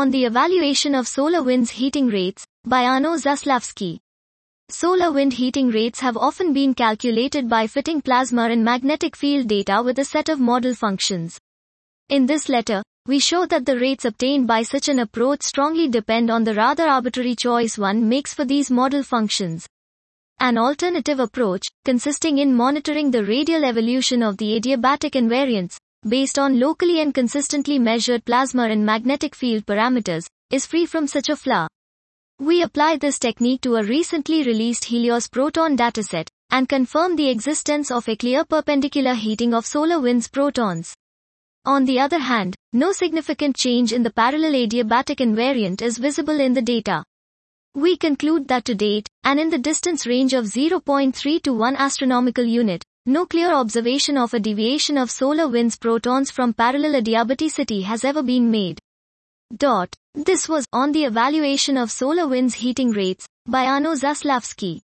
On the evaluation of solar wind's heating rates, by Arnaud Zaslavsky. Solar wind heating rates have often been calculated by fitting plasma and magnetic field data with a set of model functions. In this letter, we show that the rates obtained by such an approach strongly depend on the rather arbitrary choice one makes for these model functions. An alternative approach, consisting in monitoring the radial evolution of the adiabatic invariants, based on locally and consistently measured plasma and magnetic field parameters, is free from such a flaw. We apply this technique to a recently released Helios proton dataset, and confirm the existence of a clear perpendicular heating of solar wind's protons. On the other hand, no significant change in the parallel adiabatic invariant is visible in the data. We conclude that to date, and in the distance range of 0.3 to 1 astronomical unit, no clear observation of a deviation of solar wind's protons from parallel adiabaticity has ever been made. Dot. This was on the evaluation of solar winds heating rates by Arnaud Zaslavsky.